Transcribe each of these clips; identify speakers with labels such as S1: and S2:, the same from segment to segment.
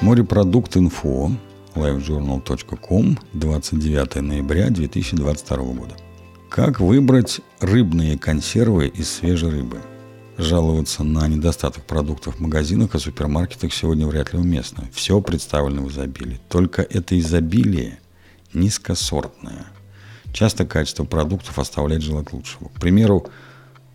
S1: Морепродукт.инфо, livejournal.com, 29 ноября 2022 года. Как выбрать рыбные консервы из свежей рыбы? Жаловаться на недостаток продуктов в магазинах и супермаркетах сегодня вряд ли уместно. Все представлено в изобилии. Только это изобилие низкосортное. Часто качество продуктов оставляет желать лучшего. К примеру,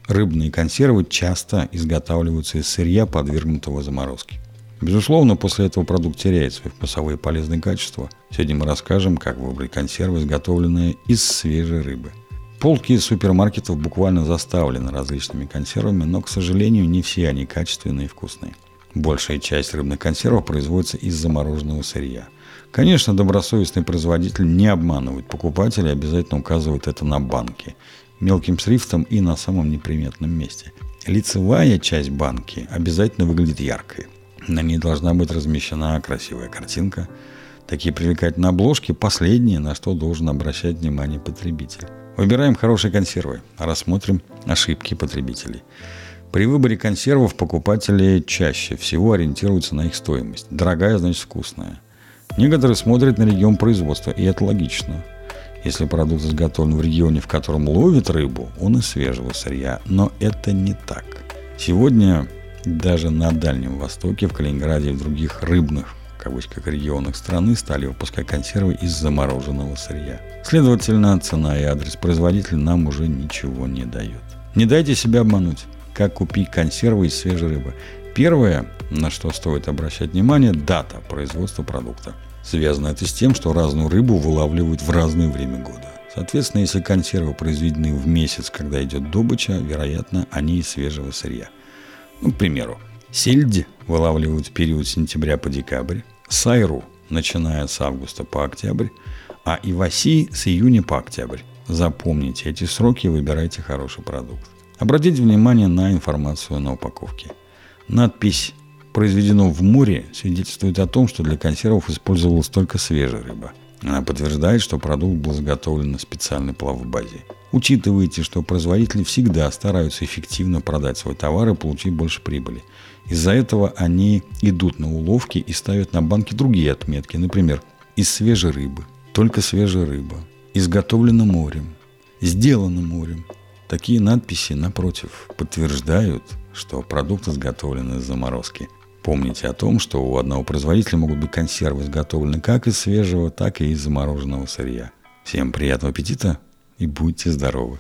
S1: рыбные консервы часто изготавливаются из сырья, подвергнутого заморозке. Безусловно, после этого продукт теряет свои вкусовые полезные качества. Сегодня мы расскажем, как выбрать консервы, изготовленные из свежей рыбы. Полки супермаркетов буквально заставлены различными консервами, но, к сожалению, не все они качественные и вкусные. Большая часть рыбных консервов производится из замороженного сырья. Конечно, добросовестный производитель не обманывает покупателя обязательно указывает это на банке, мелким шрифтом и на самом неприметном месте. Лицевая часть банки обязательно выглядит яркой. На ней должна быть размещена красивая картинка. Такие привлекательные обложки – последние, на что должен обращать внимание потребитель. Выбираем хорошие консервы, рассмотрим ошибки потребителей. При выборе консервов покупатели чаще всего ориентируются на их стоимость. Дорогая, значит вкусная. Некоторые смотрят на регион производства, и это логично. Если продукт изготовлен в регионе, в котором ловят рыбу, он из свежего сырья. Но это не так. Сегодня даже на Дальнем Востоке, в Калининграде и в других рыбных кавычках регионах страны стали выпускать консервы из замороженного сырья. Следовательно, цена и адрес производителя нам уже ничего не дает. Не дайте себя обмануть. Как купить консервы из свежей рыбы? Первое, на что стоит обращать внимание, дата производства продукта. Связано это с тем, что разную рыбу вылавливают в разное время года. Соответственно, если консервы произведены в месяц, когда идет добыча, вероятно, они из свежего сырья. Ну, к примеру, сельдь вылавливают в период сентября по декабрь, сайру, начиная с августа по октябрь, а иваси с июня по октябрь. Запомните эти сроки и выбирайте хороший продукт. Обратите внимание на информацию на упаковке. Надпись «Произведено в море» свидетельствует о том, что для консервов использовалась только свежая рыба. Она подтверждает, что продукт был изготовлен на специальной плавбазе. Учитывайте, что производители всегда стараются эффективно продать свой товар и получить больше прибыли. Из-за этого они идут на уловки и ставят на банки другие отметки, например, из свежей рыбы, только свежая рыба, изготовлена морем, сделана морем. Такие надписи, напротив, подтверждают, что продукт изготовлен из заморозки. Помните о том, что у одного производителя могут быть консервы изготовлены как из свежего, так и из замороженного сырья. Всем приятного аппетита! И будьте здоровы!